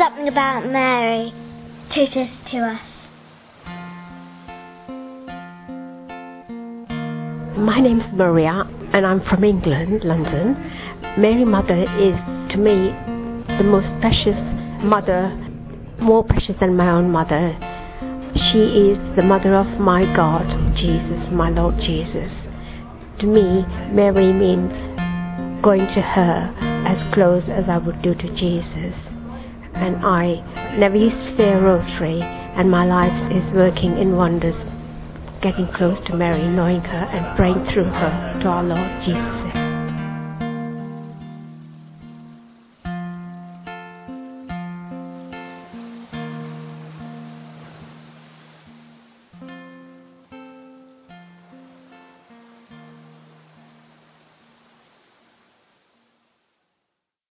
something about Mary teaches to us. My name is Maria and I'm from England, London. Mary Mother is to me the most precious mother, more precious than my own mother. She is the mother of my God, Jesus, my Lord Jesus. To me, Mary means going to her as close as I would do to Jesus. And I never used to say a rosary, and my life is working in wonders, getting close to Mary, knowing her, and praying through her to our Lord Jesus